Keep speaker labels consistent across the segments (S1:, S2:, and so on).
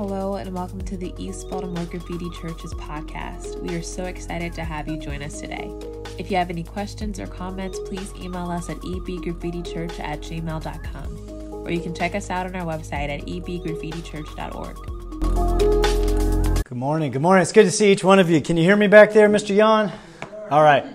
S1: Hello, and welcome to the East Baltimore Graffiti Church's podcast. We are so excited to have you join us today. If you have any questions or comments, please email us at ebgraffitichurch at gmail.com, or you can check us out on our website at ebgraffitichurch.org.
S2: Good morning. Good morning. It's good to see each one of you. Can you hear me back there, Mr. Yon? All right.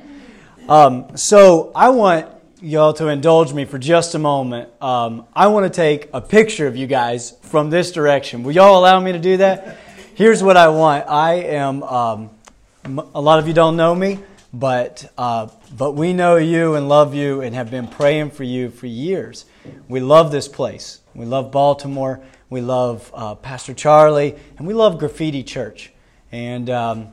S2: Um, so I want y'all to indulge me for just a moment. Um, I want to take a picture of you guys from this direction. Will y'all allow me to do that? Here's what I want. I am. Um, a lot of you don't know me, but uh, but we know you and love you and have been praying for you for years. We love this place. We love Baltimore. We love uh, Pastor Charlie, and we love Graffiti Church. And um,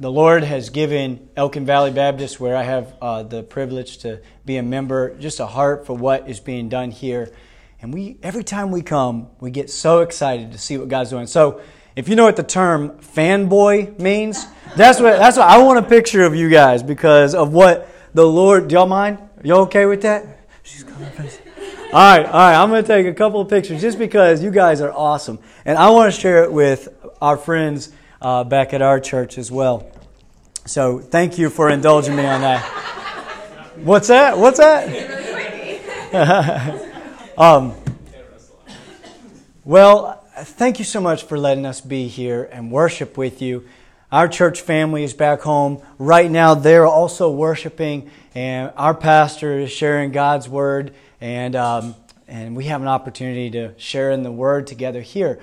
S2: the Lord has given Elkin Valley Baptist, where I have uh, the privilege to be a member, just a heart for what is being done here. And we, every time we come, we get so excited to see what God's doing. So, if you know what the term fanboy means, that's what that's what I want a picture of you guys because of what the Lord. Do y'all mind? Y'all okay with that? She's coming. All right, all right. I'm going to take a couple of pictures just because you guys are awesome, and I want to share it with our friends uh, back at our church as well. So thank you for indulging me on that. What's that? What's that? um, well, thank you so much for letting us be here and worship with you. Our church family is back home. Right now, they're also worshiping, and our pastor is sharing God's word, and, um, and we have an opportunity to share in the word together here.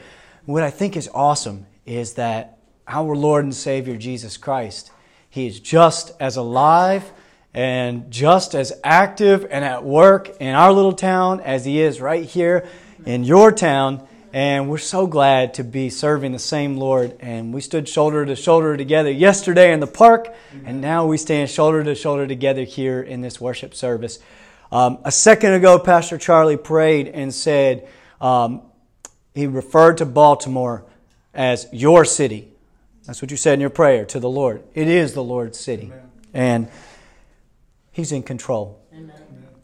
S2: What I think is awesome is that our Lord and Savior Jesus Christ. He is just as alive and just as active and at work in our little town as he is right here in your town. And we're so glad to be serving the same Lord. And we stood shoulder to shoulder together yesterday in the park, and now we stand shoulder to shoulder together here in this worship service. Um, a second ago, Pastor Charlie prayed and said, um, he referred to Baltimore as your city. That's what you said in your prayer to the Lord. It is the Lord's city. Amen. And He's in control. Amen.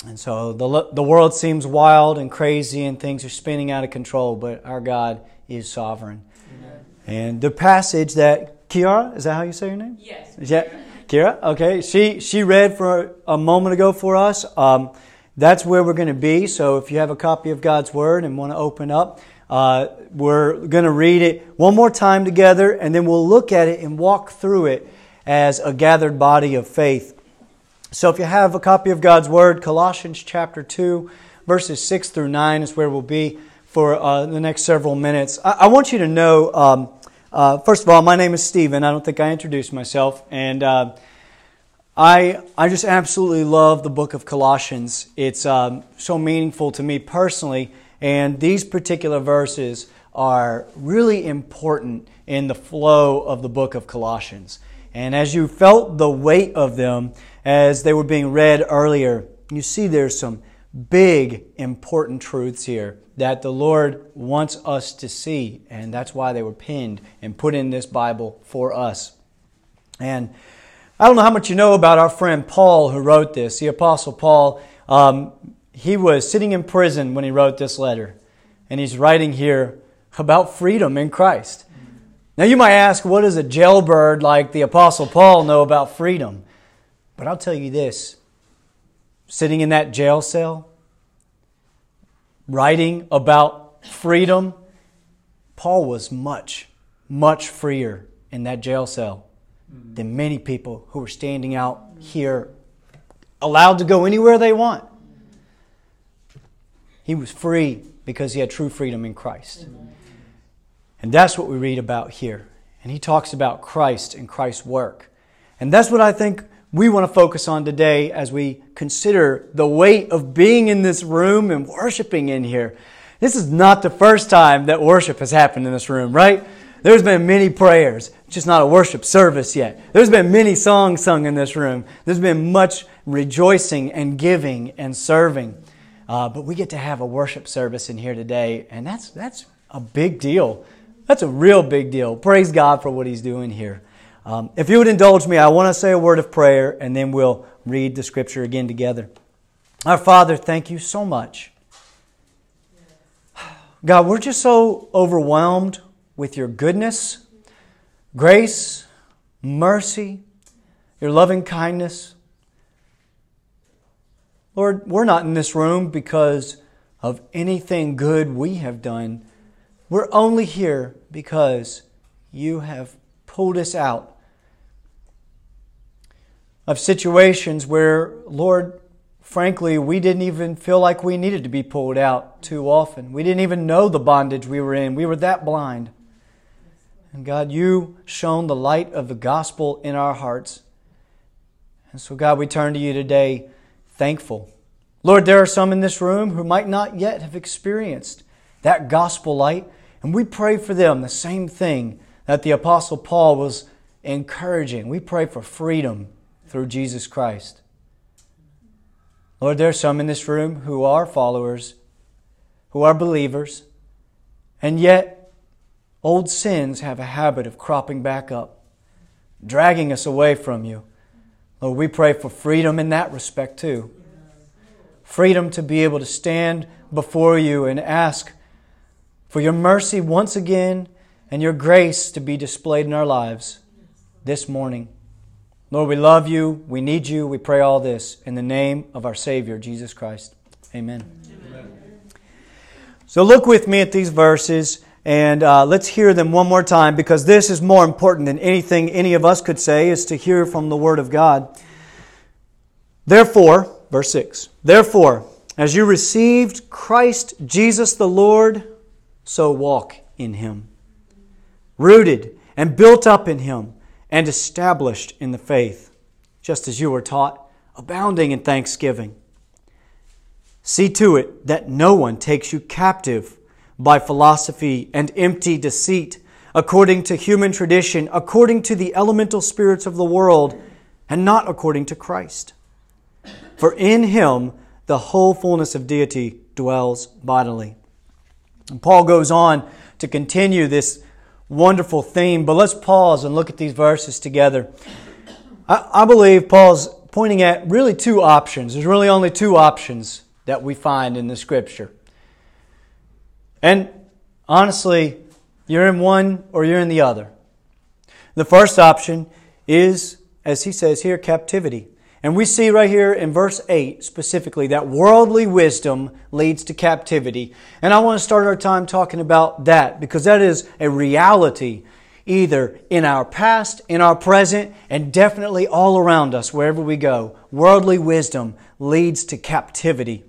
S2: And so the, the world seems wild and crazy and things are spinning out of control, but our God is sovereign. Amen. And the passage that Kiara, is that how you say your name?
S1: Yes.
S2: Yeah. Kira, okay. She, she read for a moment ago for us. Um, that's where we're going to be. So if you have a copy of God's Word and want to open up, uh, we're going to read it one more time together, and then we'll look at it and walk through it as a gathered body of faith. So, if you have a copy of God's Word, Colossians chapter 2, verses 6 through 9 is where we'll be for uh, the next several minutes. I, I want you to know, um, uh, first of all, my name is Stephen. I don't think I introduced myself. And uh, I, I just absolutely love the book of Colossians. It's um, so meaningful to me personally and these particular verses are really important in the flow of the book of Colossians. And as you felt the weight of them as they were being read earlier, you see there's some big, important truths here that the Lord wants us to see. And that's why they were pinned and put in this Bible for us. And I don't know how much you know about our friend Paul who wrote this. The Apostle Paul um, he was sitting in prison when he wrote this letter, and he's writing here about freedom in Christ. Now, you might ask, what does a jailbird like the Apostle Paul know about freedom? But I'll tell you this sitting in that jail cell, writing about freedom, Paul was much, much freer in that jail cell than many people who are standing out here, allowed to go anywhere they want. He was free because he had true freedom in Christ. And that's what we read about here. And he talks about Christ and Christ's work. And that's what I think we want to focus on today as we consider the weight of being in this room and worshiping in here. This is not the first time that worship has happened in this room, right? There's been many prayers, just not a worship service yet. There's been many songs sung in this room. There's been much rejoicing and giving and serving. Uh, but we get to have a worship service in here today, and that's, that's a big deal. That's a real big deal. Praise God for what He's doing here. Um, if you would indulge me, I want to say a word of prayer, and then we'll read the scripture again together. Our Father, thank you so much. God, we're just so overwhelmed with your goodness, grace, mercy, your loving kindness. Lord, we're not in this room because of anything good we have done. We're only here because you have pulled us out of situations where, Lord, frankly, we didn't even feel like we needed to be pulled out too often. We didn't even know the bondage we were in. We were that blind. And God, you shone the light of the gospel in our hearts. And so, God, we turn to you today thankful. Lord, there are some in this room who might not yet have experienced that gospel light, and we pray for them the same thing that the Apostle Paul was encouraging. We pray for freedom through Jesus Christ. Lord, there are some in this room who are followers, who are believers, and yet old sins have a habit of cropping back up, dragging us away from you. Lord, we pray for freedom in that respect too. Freedom to be able to stand before you and ask for your mercy once again and your grace to be displayed in our lives this morning. Lord, we love you. We need you. We pray all this in the name of our Savior, Jesus Christ. Amen. Amen. So look with me at these verses and uh, let's hear them one more time because this is more important than anything any of us could say is to hear from the Word of God. Therefore, verse 6 Therefore, as you received Christ Jesus the Lord, so walk in him, rooted and built up in him and established in the faith, just as you were taught, abounding in thanksgiving. See to it that no one takes you captive by philosophy and empty deceit, according to human tradition, according to the elemental spirits of the world, and not according to Christ. For in him the whole fullness of deity dwells bodily. And Paul goes on to continue this wonderful theme. But let's pause and look at these verses together. I, I believe Paul's pointing at really two options. There's really only two options that we find in the scripture. And honestly, you're in one or you're in the other. The first option is, as he says here, captivity. And we see right here in verse 8 specifically that worldly wisdom leads to captivity. And I want to start our time talking about that because that is a reality either in our past, in our present, and definitely all around us wherever we go. Worldly wisdom leads to captivity.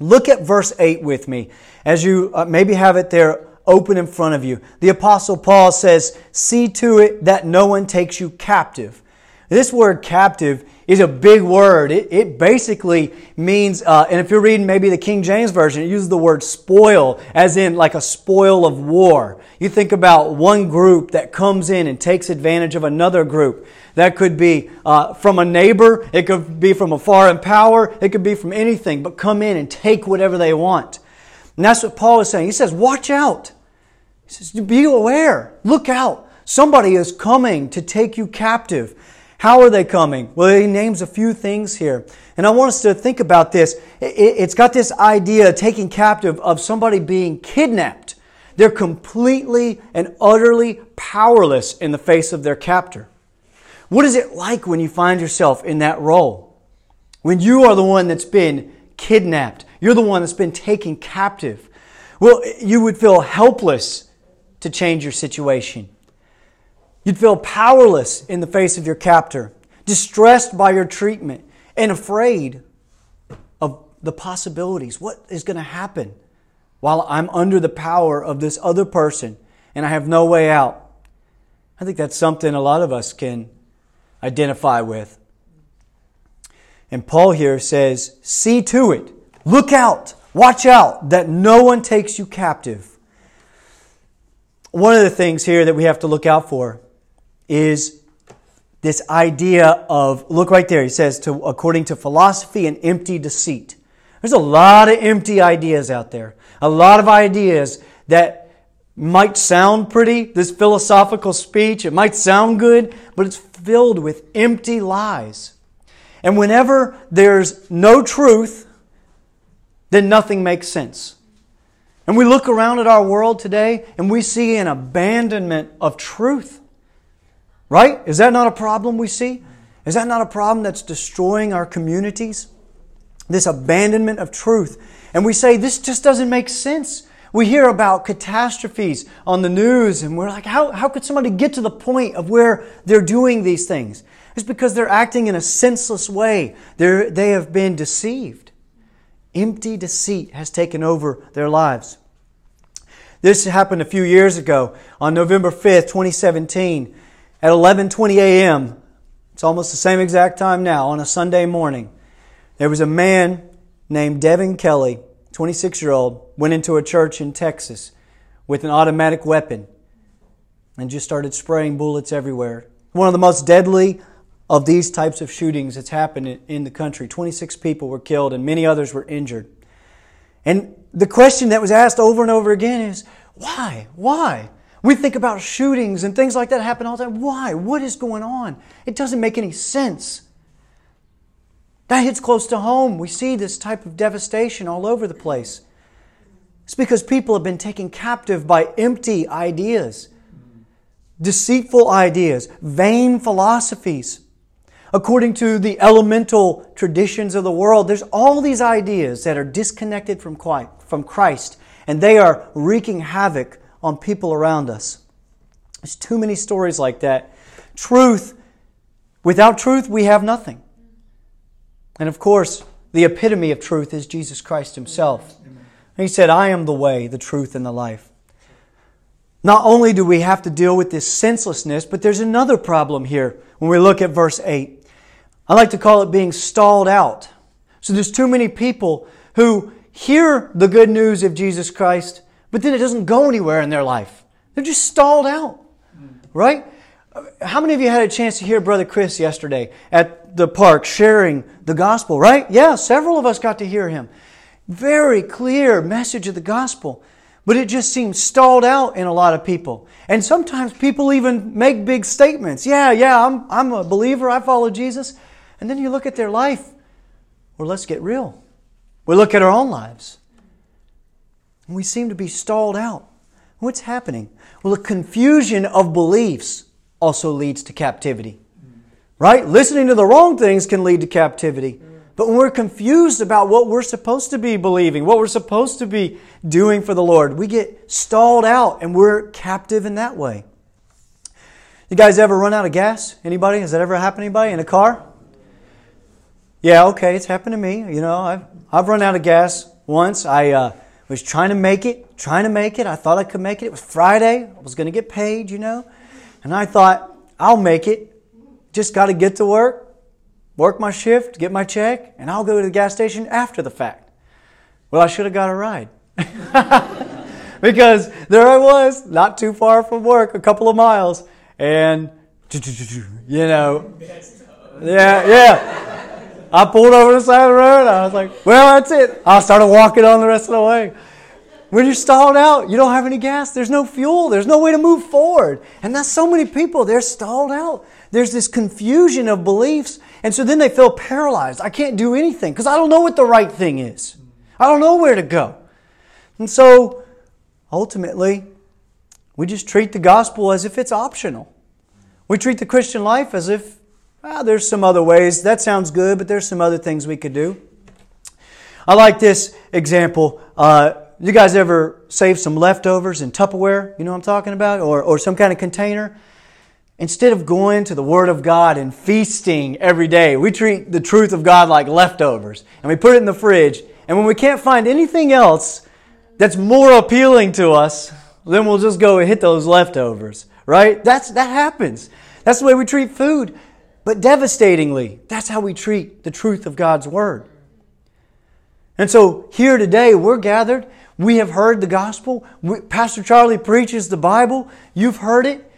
S2: Look at verse 8 with me as you uh, maybe have it there open in front of you. The Apostle Paul says, See to it that no one takes you captive. This word captive is a big word. It, it basically means, uh, and if you're reading maybe the King James Version, it uses the word spoil, as in like a spoil of war. You think about one group that comes in and takes advantage of another group. That could be uh, from a neighbor, it could be from a foreign power, it could be from anything, but come in and take whatever they want. And that's what Paul is saying. He says, Watch out. He says, Be aware. Look out. Somebody is coming to take you captive. How are they coming? Well, he names a few things here. And I want us to think about this. It's got this idea, taking captive, of somebody being kidnapped. They're completely and utterly powerless in the face of their captor. What is it like when you find yourself in that role? When you are the one that's been kidnapped, you're the one that's been taken captive. Well, you would feel helpless to change your situation. You'd feel powerless in the face of your captor, distressed by your treatment, and afraid of the possibilities. What is going to happen while I'm under the power of this other person and I have no way out? I think that's something a lot of us can identify with. And Paul here says, See to it, look out, watch out that no one takes you captive. One of the things here that we have to look out for is this idea of look right there he says to according to philosophy and empty deceit there's a lot of empty ideas out there a lot of ideas that might sound pretty this philosophical speech it might sound good but it's filled with empty lies and whenever there's no truth then nothing makes sense And we look around at our world today and we see an abandonment of truth. Right? Is that not a problem we see? Is that not a problem that's destroying our communities? This abandonment of truth. And we say, this just doesn't make sense. We hear about catastrophes on the news and we're like, how, how could somebody get to the point of where they're doing these things? It's because they're acting in a senseless way. They're, they have been deceived. Empty deceit has taken over their lives. This happened a few years ago on November 5th, 2017 at 11:20 a.m. It's almost the same exact time now on a Sunday morning. There was a man named Devin Kelley 26 year old, went into a church in Texas with an automatic weapon and just started spraying bullets everywhere. One of the most deadly of these types of shootings that's happened in the country. 26 people were killed and many others were injured. And the question that was asked over and over again is why? Why? We think about shootings and things like that happen all the time. Why? What is going on? It doesn't make any sense. That hits close to home. We see this type of devastation all over the place. It's because people have been taken captive by empty ideas, deceitful ideas, vain philosophies. According to the elemental traditions of the world, there's all these ideas that are disconnected from Christ, and they are wreaking havoc on people around us. There's too many stories like that. Truth, without truth, we have nothing. And of course, the epitome of truth is Jesus Christ Himself. He said, I am the way, the truth, and the life. Not only do we have to deal with this senselessness, but there's another problem here when we look at verse 8. I like to call it being stalled out. So there's too many people who hear the good news of Jesus Christ, but then it doesn't go anywhere in their life. They're just stalled out, right? How many of you had a chance to hear Brother Chris yesterday at the park sharing the gospel, right? Yeah, several of us got to hear him. Very clear message of the gospel. But it just seems stalled out in a lot of people. And sometimes people even make big statements. Yeah, yeah, I'm, I'm a believer, I follow Jesus. And then you look at their life. Well, let's get real. We look at our own lives. And we seem to be stalled out. What's happening? Well, a confusion of beliefs also leads to captivity. Right? Listening to the wrong things can lead to captivity. But when we're confused about what we're supposed to be believing, what we're supposed to be doing for the Lord, we get stalled out and we're captive in that way. You guys ever run out of gas? Anybody? Has that ever happened to anybody in a car? Yeah, okay, it's happened to me. You know, I've, I've run out of gas once. I uh, was trying to make it, trying to make it. I thought I could make it. It was Friday. I was going to get paid, you know. And I thought, I'll make it. Just got to get to work, work my shift, get my check, and I'll go to the gas station after the fact. Well, I should have got a ride. because there I was, not too far from work, a couple of miles, and, you know, yeah, yeah. I pulled over the side of the road. I was like, well, that's it. I started walking on the rest of the way. When you're stalled out, you don't have any gas, there's no fuel, there's no way to move forward. And that's so many people, they're stalled out. There's this confusion of beliefs. And so then they feel paralyzed. I can't do anything because I don't know what the right thing is. I don't know where to go. And so ultimately, we just treat the gospel as if it's optional. We treat the Christian life as if, well, there's some other ways. That sounds good, but there's some other things we could do. I like this example. Uh, you guys ever save some leftovers in Tupperware? You know what I'm talking about? Or, or some kind of container? Instead of going to the Word of God and feasting every day, we treat the truth of God like leftovers. And we put it in the fridge. And when we can't find anything else that's more appealing to us, then we'll just go and hit those leftovers. Right? That's, that happens. That's the way we treat food. But devastatingly, that's how we treat the truth of God's Word. And so here today, we're gathered we have heard the gospel. We, Pastor Charlie preaches the Bible. You've heard it.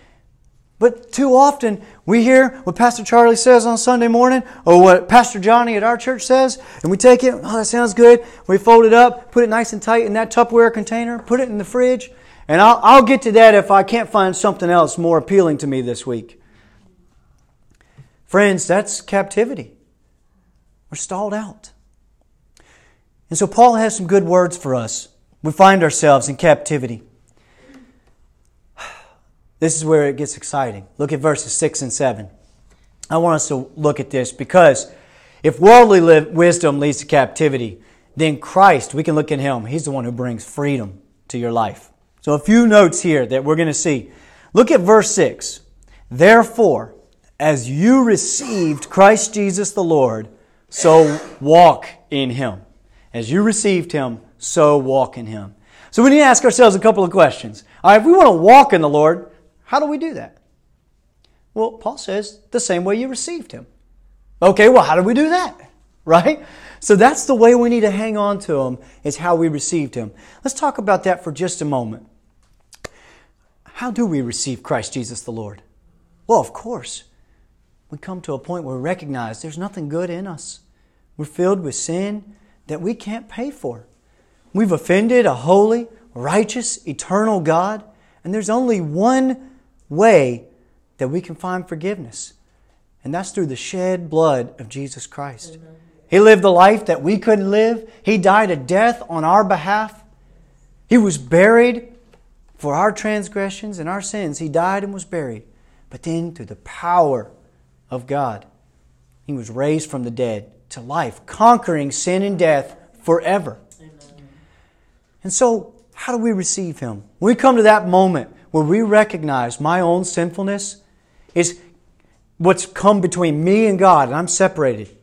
S2: But too often we hear what Pastor Charlie says on Sunday morning or what Pastor Johnny at our church says, and we take it, oh, that sounds good. We fold it up, put it nice and tight in that Tupperware container, put it in the fridge, and I'll, I'll get to that if I can't find something else more appealing to me this week. Friends, that's captivity. We're stalled out. And so Paul has some good words for us we find ourselves in captivity. This is where it gets exciting. Look at verses 6 and 7. I want us to look at this because if worldly wisdom leads to captivity, then Christ, we can look at Him. He's the one who brings freedom to your life. So, a few notes here that we're going to see. Look at verse 6. Therefore, as you received Christ Jesus the Lord, so walk in Him. As you received Him, so walk in Him. So, we need to ask ourselves a couple of questions. All right, if we want to walk in the Lord, how do we do that? Well, Paul says the same way you received him. Okay, well, how do we do that? Right? So that's the way we need to hang on to him, is how we received him. Let's talk about that for just a moment. How do we receive Christ Jesus the Lord? Well, of course. We come to a point where we recognize there's nothing good in us. We're filled with sin that we can't pay for. We've offended a holy, righteous, eternal God, and there's only one way that we can find forgiveness. And that's through the shed blood of Jesus Christ. Amen. He lived the life that we couldn't live. He died a death on our behalf. He was buried for our transgressions and our sins. He died and was buried. But then, through the power of God, He was raised from the dead to life, conquering sin and death forever. And so, how do we receive Him? When we come to that moment where we recognize my own sinfulness is what's come between me and God, and I'm separated.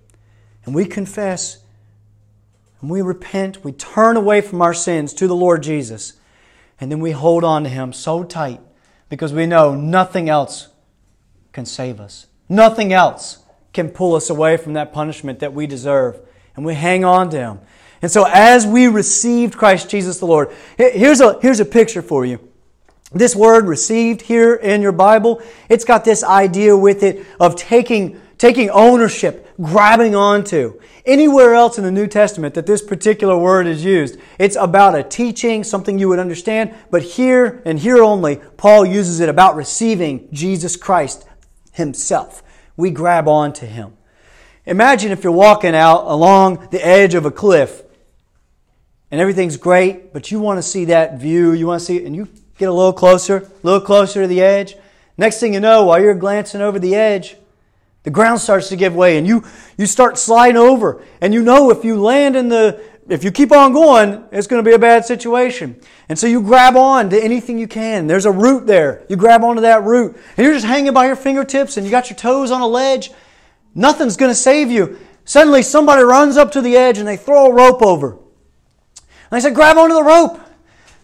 S2: And we confess and we repent, we turn away from our sins to the Lord Jesus, and then we hold on to Him so tight because we know nothing else can save us. Nothing else can pull us away from that punishment that we deserve. And we hang on to Him. And so as we received Christ Jesus the Lord, here's a, here's a picture for you. This word received here in your Bible, it's got this idea with it of taking, taking ownership, grabbing onto. Anywhere else in the New Testament that this particular word is used, it's about a teaching, something you would understand. But here and here only, Paul uses it about receiving Jesus Christ himself. We grab onto him. Imagine if you're walking out along the edge of a cliff and everything's great, but you want to see that view, you want to see it, and you Get a little closer, a little closer to the edge. Next thing you know, while you're glancing over the edge, the ground starts to give way and you, you start sliding over. And you know if you land in the, if you keep on going, it's going to be a bad situation. And so you grab on to anything you can. There's a root there. You grab onto that root and you're just hanging by your fingertips and you got your toes on a ledge. Nothing's going to save you. Suddenly somebody runs up to the edge and they throw a rope over. And they say, grab onto the rope.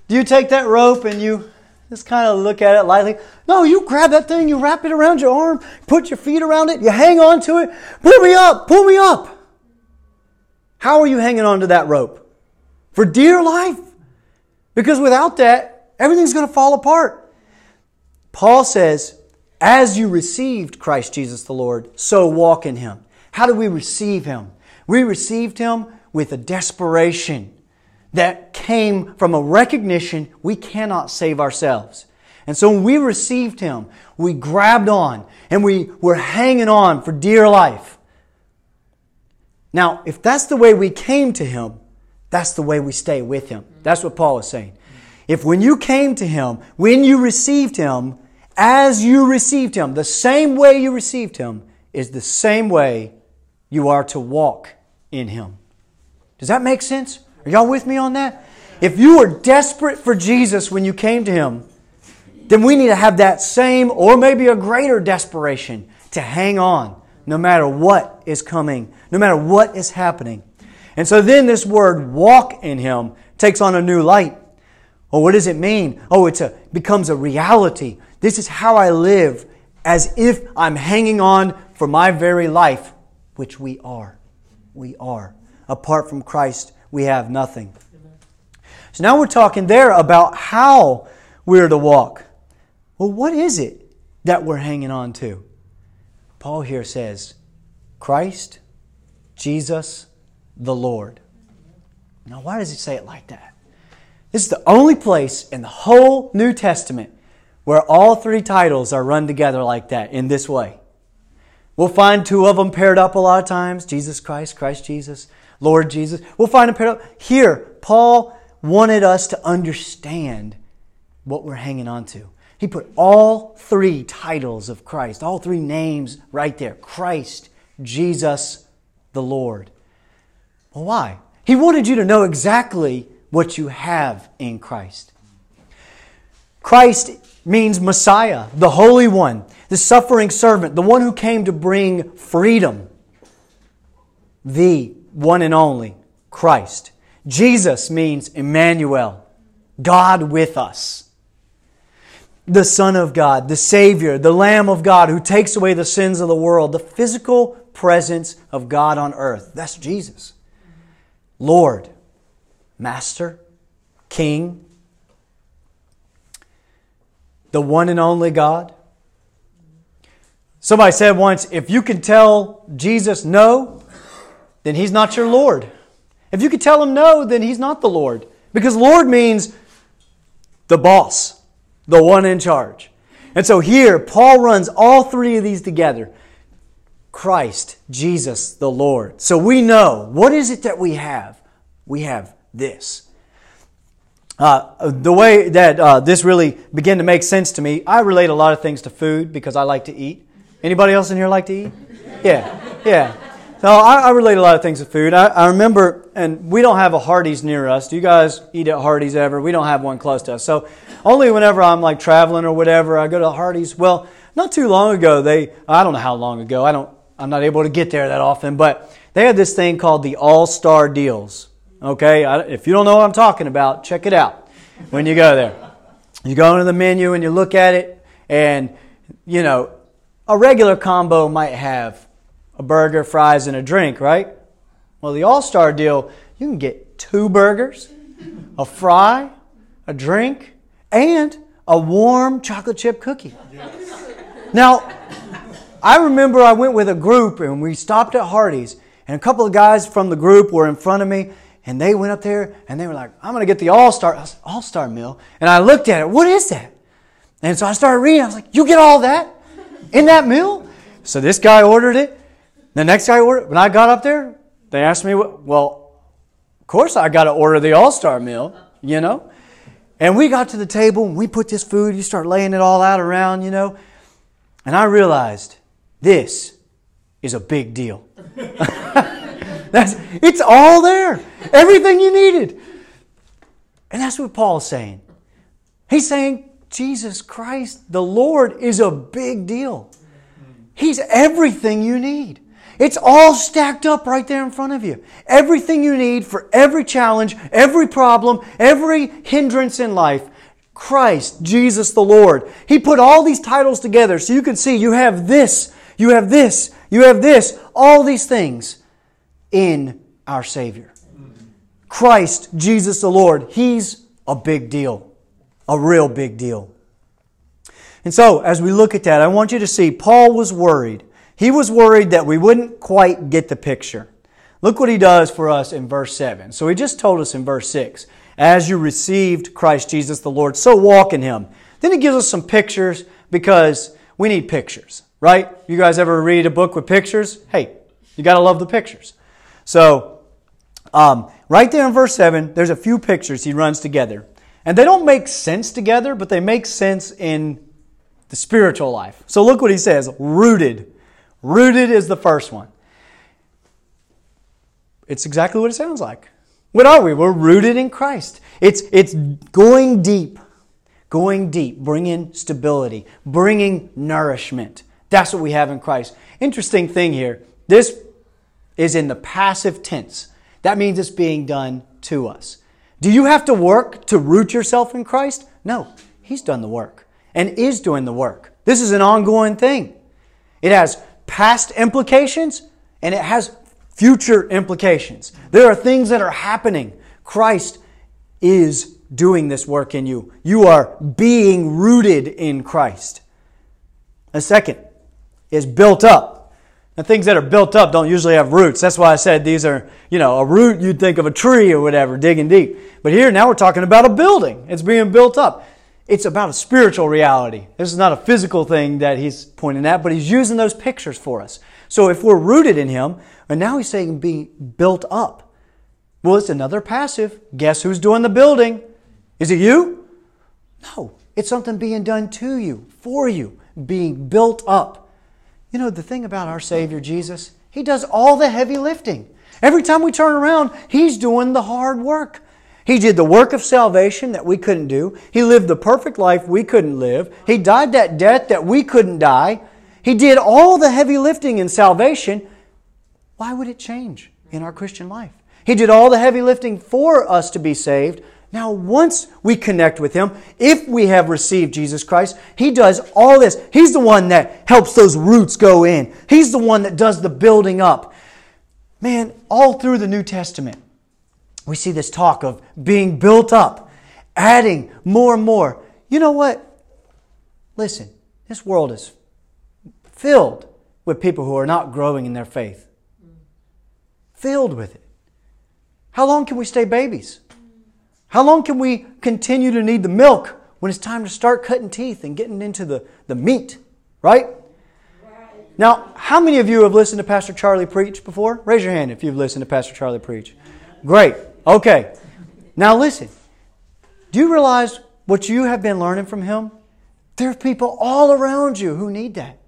S2: Do you take that rope and you just kind of look at it lightly? No, you grab that thing, you wrap it around your arm, put your feet around it, you hang on to it. Pull me up, pull me up. How are you hanging on to that rope? For dear life. Because without that, everything's going to fall apart. Paul says, as you received Christ Jesus the Lord, so walk in him. How do we receive him? We received him with a desperation that came from a recognition we cannot save ourselves. And so when we received Him, we grabbed on and we were hanging on for dear life. Now, if that's the way we came to Him, that's the way we stay with Him. That's what Paul is saying. If when you came to Him, when you received Him, as you received Him, the same way you received Him is the same way you are to walk in Him. Does that make sense? Are y'all with me on that? If you were desperate for Jesus when you came to Him, then we need to have that same or maybe a greater desperation to hang on no matter what is coming, no matter what is happening. And so then this word walk in Him takes on a new light. Well, what does it mean? Oh, it becomes a reality. This is how I live as if I'm hanging on for my very life, which we are. We are. Apart from Christ, we have nothing. So now we're talking there about how we're to walk. Well, what is it that we're hanging on to? Paul here says, Christ, Jesus, the Lord. Now, why does he say it like that? This is the only place in the whole New Testament where all three titles are run together like that in this way. We'll find two of them paired up a lot of times Jesus Christ, Christ Jesus. Lord Jesus. We'll find a parallel. Here, Paul wanted us to understand what we're hanging on to. He put all three titles of Christ, all three names right there Christ, Jesus, the Lord. Well, why? He wanted you to know exactly what you have in Christ. Christ means Messiah, the Holy One, the suffering servant, the one who came to bring freedom. The one and only Christ. Jesus means Emmanuel, God with us. The Son of God, the Savior, the Lamb of God who takes away the sins of the world, the physical presence of God on earth. That's Jesus. Lord, Master, King, the one and only God. Somebody said once if you can tell Jesus no, then he's not your Lord. If you could tell him no, then he's not the Lord. Because Lord means the boss, the one in charge. And so here, Paul runs all three of these together Christ, Jesus, the Lord. So we know what is it that we have? We have this. Uh, the way that uh, this really began to make sense to me, I relate a lot of things to food because I like to eat. Anybody else in here like to eat? Yeah, yeah. So I, I relate a lot of things to food. I, I, remember, and we don't have a Hardee's near us. Do you guys eat at Hardee's ever? We don't have one close to us. So only whenever I'm like traveling or whatever, I go to Hardee's. Well, not too long ago, they I don't know how long ago. I don't. I'm not able to get there that often, but they had this thing called the All Star Deals. Okay, if you don't know what I'm talking about, check it out when you go there. You go into the menu and you look at it, and you know, a regular combo might have a burger, fries, and a drink, right? Well, the All Star deal, you can get two burgers, a fry, a drink, and a warm chocolate chip cookie. Now, I remember I went with a group and we stopped at Hardee's, and a couple of guys from the group were in front of me, and they went up there and they were like, I'm to get the All Star All Star meal. And I looked at it, what is that? And so I started reading. I was like, You get all that in that meal? So this guy ordered it. The next guy ordered. When I got up there, they asked me, Well, of course I got to order the All Star meal, you know? And we got to the table and we put this food, you start laying it all out around, you know? And I realized this is a big deal. That's, it's all there. Everything you needed. And that's what Paul's saying. He's saying Jesus Christ, the Lord, is a big deal. He's everything you need. It's all stacked up right there in front of you. Everything you need for every challenge, every problem, every hindrance in life. Christ, Jesus the Lord. He put all these titles together so you can see you have this, you have this, you have this, all these things in our Savior. Christ, Jesus the Lord, He's a big deal, a real big deal. And so, as we look at that, I want you to see Paul was worried. He was worried that we wouldn't quite get the picture. Look what he does for us in verse 7. So, he just told us in verse 6 As you received Christ Jesus the Lord, so walk in Him. Then he gives us some pictures because we need pictures, right? You guys ever read a book with pictures? Hey, you got to love the pictures. So, um, right there in verse 7, there's a few pictures he runs together. And they don't make sense together, but they make sense in the spiritual life. So, look what he says rooted. Rooted is the first one. It's exactly what it sounds like. What are we? We're rooted in Christ. It's, it's going deep, going deep, bringing stability, bringing nourishment. That's what we have in Christ. Interesting thing here. This is in the passive tense. That means it's being done to us. Do you have to work to root yourself in Christ? No, He's done the work and is doing the work. This is an ongoing thing. It has past implications and it has future implications. There are things that are happening. Christ is doing this work in you. You are being rooted in Christ. A second is built up. And things that are built up don't usually have roots. That's why I said these are, you know, a root you'd think of a tree or whatever, digging deep. But here now we're talking about a building. It's being built up. It's about a spiritual reality. This is not a physical thing that he's pointing at, but he's using those pictures for us. So if we're rooted in him, and now he's saying being built up. Well, it's another passive. Guess who's doing the building? Is it you? No, it's something being done to you, for you, being built up. You know, the thing about our Savior Jesus, He does all the heavy lifting. Every time we turn around, He's doing the hard work. He did the work of salvation that we couldn't do. He lived the perfect life we couldn't live. He died that death that we couldn't die. He did all the heavy lifting in salvation. Why would it change in our Christian life? He did all the heavy lifting for us to be saved. Now, once we connect with Him, if we have received Jesus Christ, He does all this. He's the one that helps those roots go in, He's the one that does the building up. Man, all through the New Testament, we see this talk of being built up, adding more and more. You know what? Listen, this world is filled with people who are not growing in their faith. Filled with it. How long can we stay babies? How long can we continue to need the milk when it's time to start cutting teeth and getting into the, the meat? Right? Now, how many of you have listened to Pastor Charlie preach before? Raise your hand if you've listened to Pastor Charlie preach. Great. Okay. Now listen. Do you realize what you have been learning from him? There are people all around you who need that.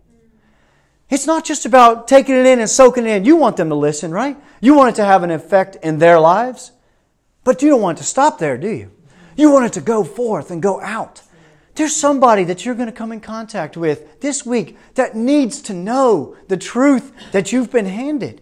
S2: It's not just about taking it in and soaking it in. You want them to listen, right? You want it to have an effect in their lives. But you don't want it to stop there, do you? You want it to go forth and go out. There's somebody that you're going to come in contact with this week that needs to know the truth that you've been handed.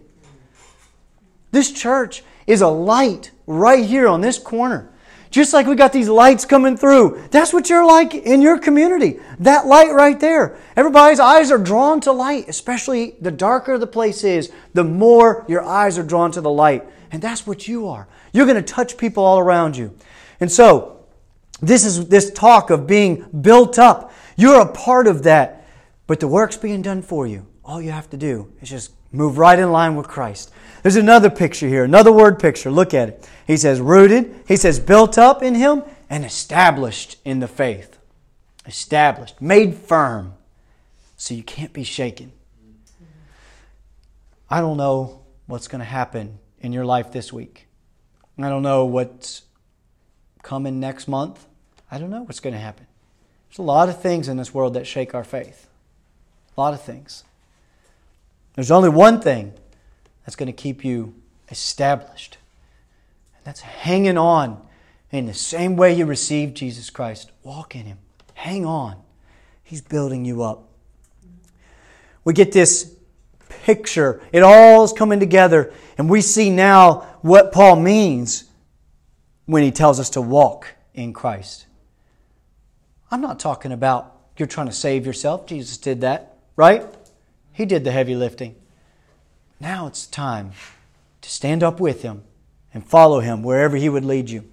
S2: This church is a light right here on this corner. Just like we got these lights coming through. That's what you're like in your community. That light right there. Everybody's eyes are drawn to light, especially the darker the place is, the more your eyes are drawn to the light. And that's what you are. You're going to touch people all around you. And so, this is this talk of being built up. You're a part of that, but the work's being done for you. All you have to do is just move right in line with Christ. There's another picture here, another word picture. Look at it. He says rooted, he says built up in him, and established in the faith. Established, made firm, so you can't be shaken. I don't know what's going to happen in your life this week. I don't know what's coming next month. I don't know what's going to happen. There's a lot of things in this world that shake our faith. A lot of things. There's only one thing that's going to keep you established. And that's hanging on in the same way you received Jesus Christ. Walk in Him. Hang on. He's building you up. We get this picture. It all is coming together, and we see now what Paul means when he tells us to walk in Christ. I'm not talking about you're trying to save yourself. Jesus did that, right? He did the heavy lifting. Now it's time to stand up with Him and follow Him wherever He would lead you.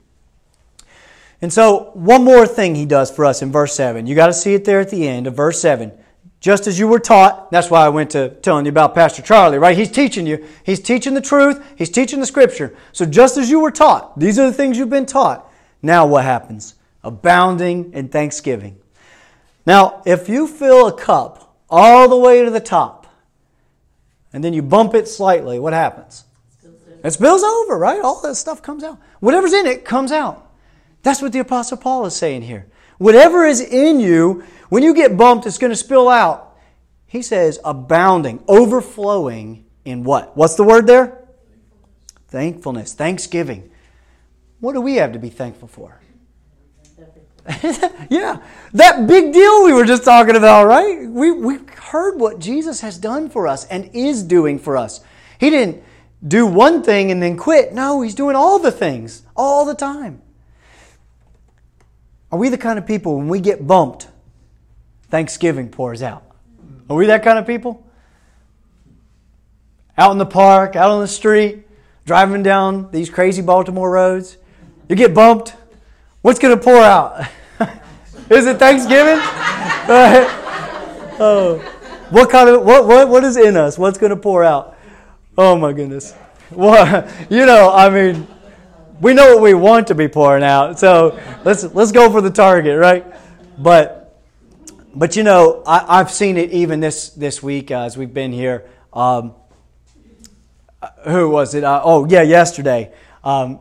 S2: And so, one more thing He does for us in verse 7. You got to see it there at the end of verse 7. Just as you were taught, that's why I went to telling you about Pastor Charlie, right? He's teaching you. He's teaching the truth. He's teaching the scripture. So just as you were taught, these are the things you've been taught. Now what happens? Abounding in thanksgiving. Now, if you fill a cup all the way to the top, and then you bump it slightly, what happens? It spills over, right? All that stuff comes out. Whatever's in it comes out. That's what the Apostle Paul is saying here. Whatever is in you, when you get bumped, it's going to spill out. He says abounding, overflowing in what? What's the word there? Thankfulness, thanksgiving. What do we have to be thankful for? yeah, that big deal we were just talking about, right? We, we heard what Jesus has done for us and is doing for us. He didn't do one thing and then quit. No, He's doing all the things all the time. Are we the kind of people when we get bumped, Thanksgiving pours out? Are we that kind of people? Out in the park, out on the street, driving down these crazy Baltimore roads, you get bumped. What's going to pour out? is it Thanksgiving? oh, what kind of what what what is in us? What's going to pour out? Oh my goodness. Well, you know, I mean, we know what we want to be pouring out. So let's let's go for the target, right? But but you know, I, have seen it even this this week uh, as we've been here. Um, who was it? Uh, oh yeah, yesterday. Um,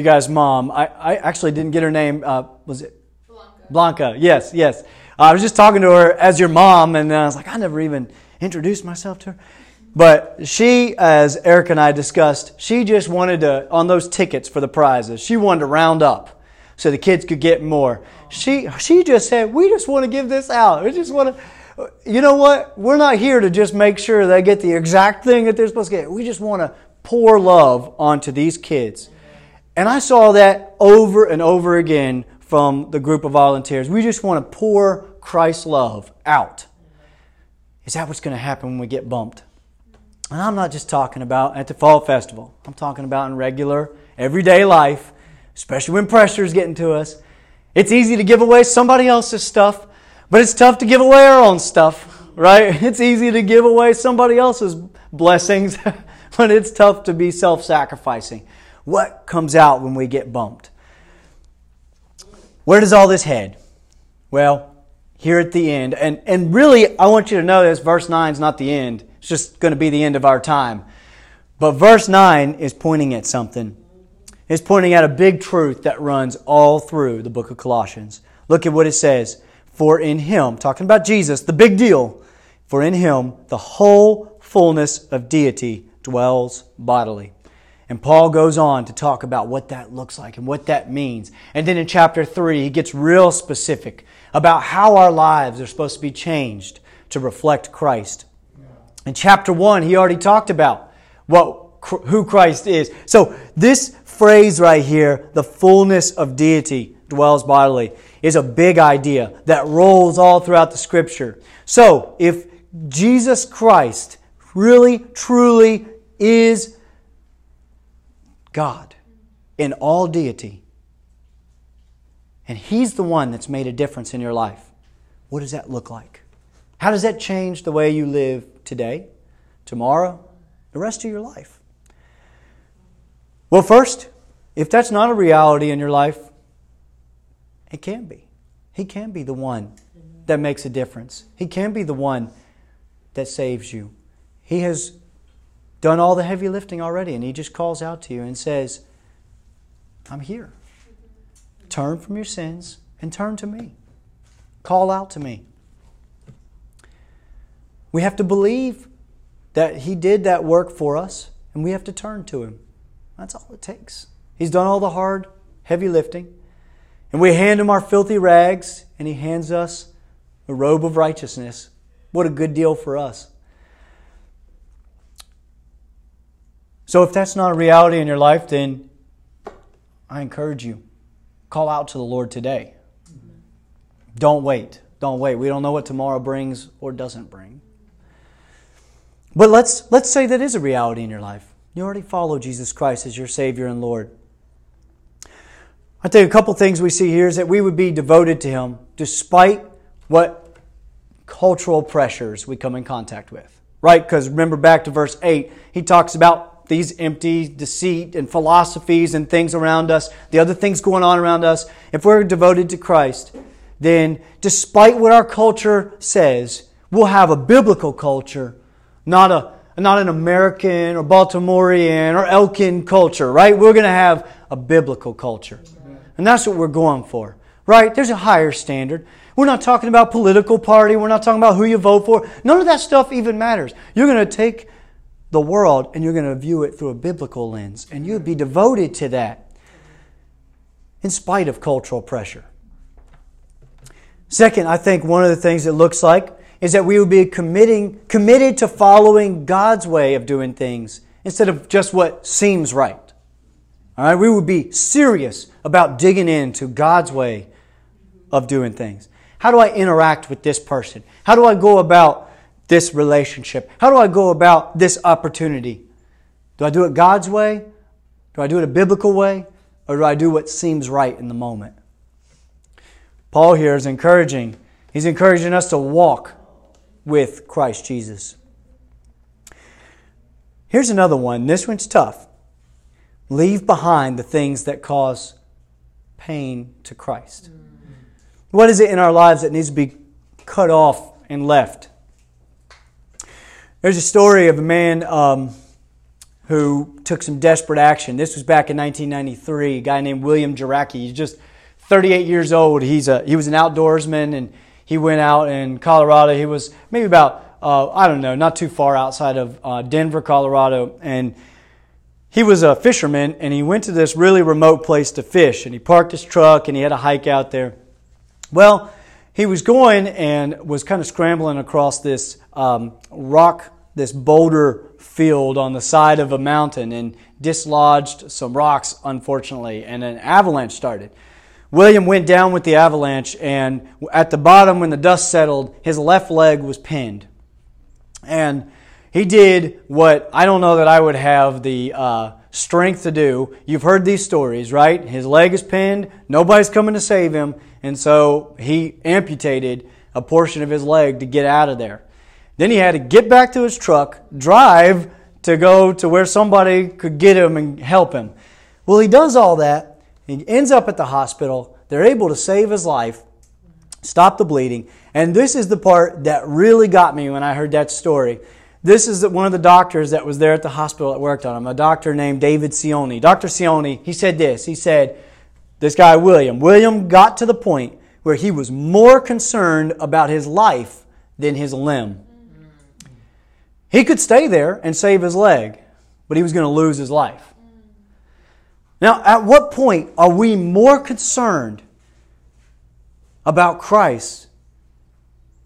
S2: you guys' mom, I, I actually didn't get her name. Uh, was it? Blanca. Blanca, yes, yes. I was just talking to her as your mom, and I was like, I never even introduced myself to her. But she, as Eric and I discussed, she just wanted to, on those tickets for the prizes, she wanted to round up so the kids could get more. She, she just said, We just want to give this out. We just want to, you know what? We're not here to just make sure they get the exact thing that they're supposed to get. We just want to pour love onto these kids. And I saw that over and over again from the group of volunteers. We just want to pour Christ's love out. Is that what's going to happen when we get bumped? And I'm not just talking about at the fall festival. I'm talking about in regular, everyday life, especially when pressure is getting to us. It's easy to give away somebody else's stuff, but it's tough to give away our own stuff, right? It's easy to give away somebody else's blessings, but it's tough to be self sacrificing. What comes out when we get bumped? Where does all this head? Well, here at the end, and, and really, I want you to know this verse 9 is not the end it's just going to be the end of our time. But verse 9 is pointing at something. It's pointing at a big truth that runs all through the book of Colossians. Look at what it says. For in him, talking about Jesus, the big deal, for in him the whole fullness of deity dwells bodily. And Paul goes on to talk about what that looks like and what that means. And then in chapter 3, he gets real specific about how our lives are supposed to be changed to reflect Christ. In chapter 1, he already talked about what who Christ is. So this phrase right here, the fullness of deity dwells bodily, is a big idea that rolls all throughout the scripture. So if Jesus Christ really, truly is God in all deity, and He's the one that's made a difference in your life, what does that look like? How does that change the way you live today, tomorrow, the rest of your life? Well, first, if that's not a reality in your life, it can be. He can be the one that makes a difference. He can be the one that saves you. He has done all the heavy lifting already, and He just calls out to you and says, I'm here. Turn from your sins and turn to me. Call out to me. We have to believe that He did that work for us, and we have to turn to Him. That's all it takes. He's done all the hard, heavy lifting. And we hand Him our filthy rags, and He hands us a robe of righteousness. What a good deal for us. So, if that's not a reality in your life, then I encourage you call out to the Lord today. Don't wait. Don't wait. We don't know what tomorrow brings or doesn't bring. But let's, let's say that is a reality in your life. You already follow Jesus Christ as your Savior and Lord. I think a couple things we see here is that we would be devoted to Him despite what cultural pressures we come in contact with. Right? Because remember back to verse 8, he talks about these empty deceit and philosophies and things around us, the other things going on around us. If we're devoted to Christ, then despite what our culture says, we'll have a biblical culture not a not an American or Baltimorean or Elkin culture, right? We're going to have a biblical culture. And that's what we're going for, right? There's a higher standard. We're not talking about political party. We're not talking about who you vote for. None of that stuff even matters. You're going to take the world and you're going to view it through a biblical lens. And you'd be devoted to that in spite of cultural pressure. Second, I think one of the things it looks like is that we would be committing, committed to following God's way of doing things instead of just what seems right. All right, we would be serious about digging into God's way of doing things. How do I interact with this person? How do I go about this relationship? How do I go about this opportunity? Do I do it God's way? Do I do it a biblical way? Or do I do what seems right in the moment? Paul here is encouraging. He's encouraging us to walk with Christ Jesus. Here's another one. This one's tough. Leave behind the things that cause pain to Christ. What is it in our lives that needs to be cut off and left? There's a story of a man um, who took some desperate action. This was back in 1993. A guy named William Jaracki. He's just 38 years old. He's a, he was an outdoorsman and he went out in Colorado. He was maybe about, uh, I don't know, not too far outside of uh, Denver, Colorado. And he was a fisherman and he went to this really remote place to fish. And he parked his truck and he had a hike out there. Well, he was going and was kind of scrambling across this um, rock, this boulder field on the side of a mountain and dislodged some rocks, unfortunately, and an avalanche started. William went down with the avalanche, and at the bottom, when the dust settled, his left leg was pinned. And he did what I don't know that I would have the uh, strength to do. You've heard these stories, right? His leg is pinned, nobody's coming to save him, and so he amputated a portion of his leg to get out of there. Then he had to get back to his truck, drive to go to where somebody could get him and help him. Well, he does all that. He ends up at the hospital. They're able to save his life, stop the bleeding. And this is the part that really got me when I heard that story. This is one of the doctors that was there at the hospital that worked on him, a doctor named David Sioni. Dr. Sioni, he said this. He said, this guy, William, William got to the point where he was more concerned about his life than his limb. He could stay there and save his leg, but he was going to lose his life. Now, at what point are we more concerned about Christ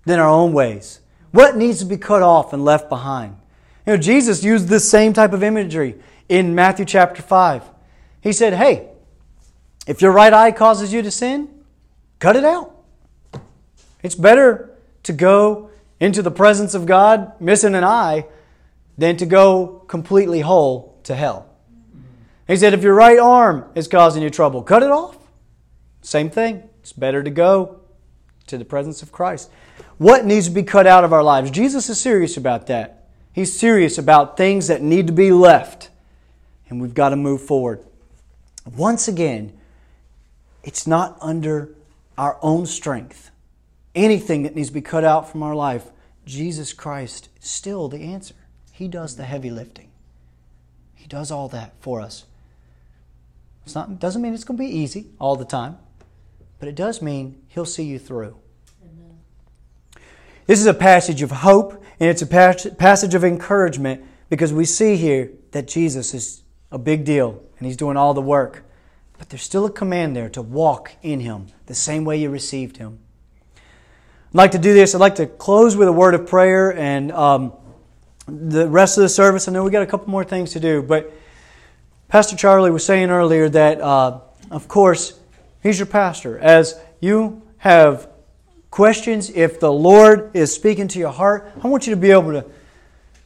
S2: than our own ways? What needs to be cut off and left behind? You know, Jesus used this same type of imagery in Matthew chapter 5. He said, Hey, if your right eye causes you to sin, cut it out. It's better to go into the presence of God missing an eye than to go completely whole to hell. He said, if your right arm is causing you trouble, cut it off. Same thing. It's better to go to the presence of Christ. What needs to be cut out of our lives? Jesus is serious about that. He's serious about things that need to be left, and we've got to move forward. Once again, it's not under our own strength. Anything that needs to be cut out from our life, Jesus Christ is still the answer. He does the heavy lifting. He does all that for us. It's not doesn't mean it's going to be easy all the time, but it does mean he'll see you through. This is a passage of hope and it's a passage of encouragement because we see here that Jesus is a big deal and he's doing all the work. But there's still a command there to walk in him the same way you received him. I'd like to do this. I'd like to close with a word of prayer and um, the rest of the service. I know we got a couple more things to do, but Pastor Charlie was saying earlier that, uh, of course, he's your pastor. As you have questions, if the Lord is speaking to your heart, I want you to be able to,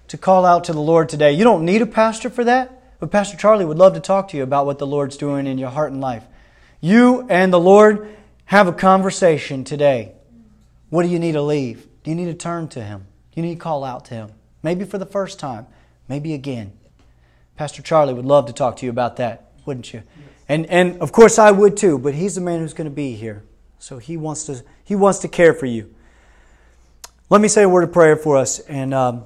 S2: to call out to the Lord today. You don't need a pastor for that, but Pastor Charlie would love to talk to you about what the Lord's doing in your heart and life. You and the Lord have a conversation today. What do you need to leave? Do you need to turn to Him? Do you need to call out to Him? Maybe for the first time, maybe again. Pastor Charlie would love to talk to you about that, wouldn't you? And, and of course I would too, but he's the man who's going to be here. So he wants to, he wants to care for you. Let me say a word of prayer for us, and, um,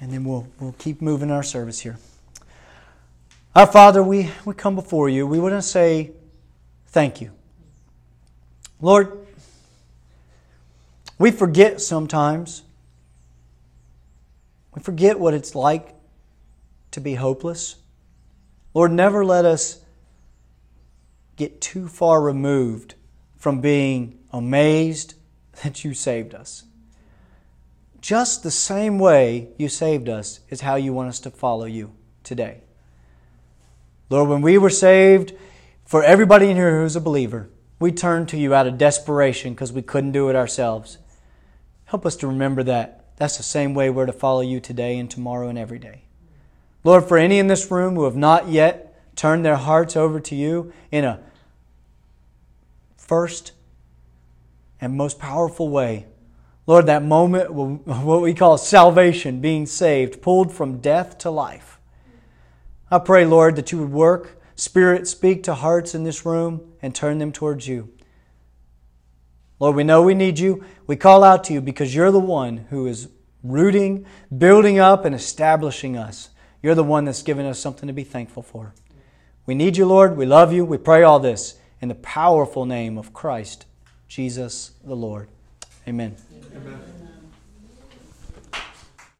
S2: and then we'll, we'll keep moving our service here. Our Father, we, we come before you. We want to say thank you. Lord, we forget sometimes. We forget what it's like to be hopeless. Lord, never let us get too far removed from being amazed that you saved us. Just the same way you saved us is how you want us to follow you today. Lord, when we were saved, for everybody in here who's a believer, we turned to you out of desperation because we couldn't do it ourselves. Help us to remember that. That's the same way we're to follow you today and tomorrow and every day. Lord, for any in this room who have not yet turned their hearts over to you in a first and most powerful way. Lord, that moment, what we call salvation, being saved, pulled from death to life. I pray, Lord, that you would work, Spirit, speak to hearts in this room and turn them towards you. Lord, we know we need you. We call out to you because you're the one who is rooting, building up, and establishing us. You're the one that's given us something to be thankful for. We need you, Lord. We love you. We pray all this in the powerful name of Christ, Jesus the Lord. Amen. Amen.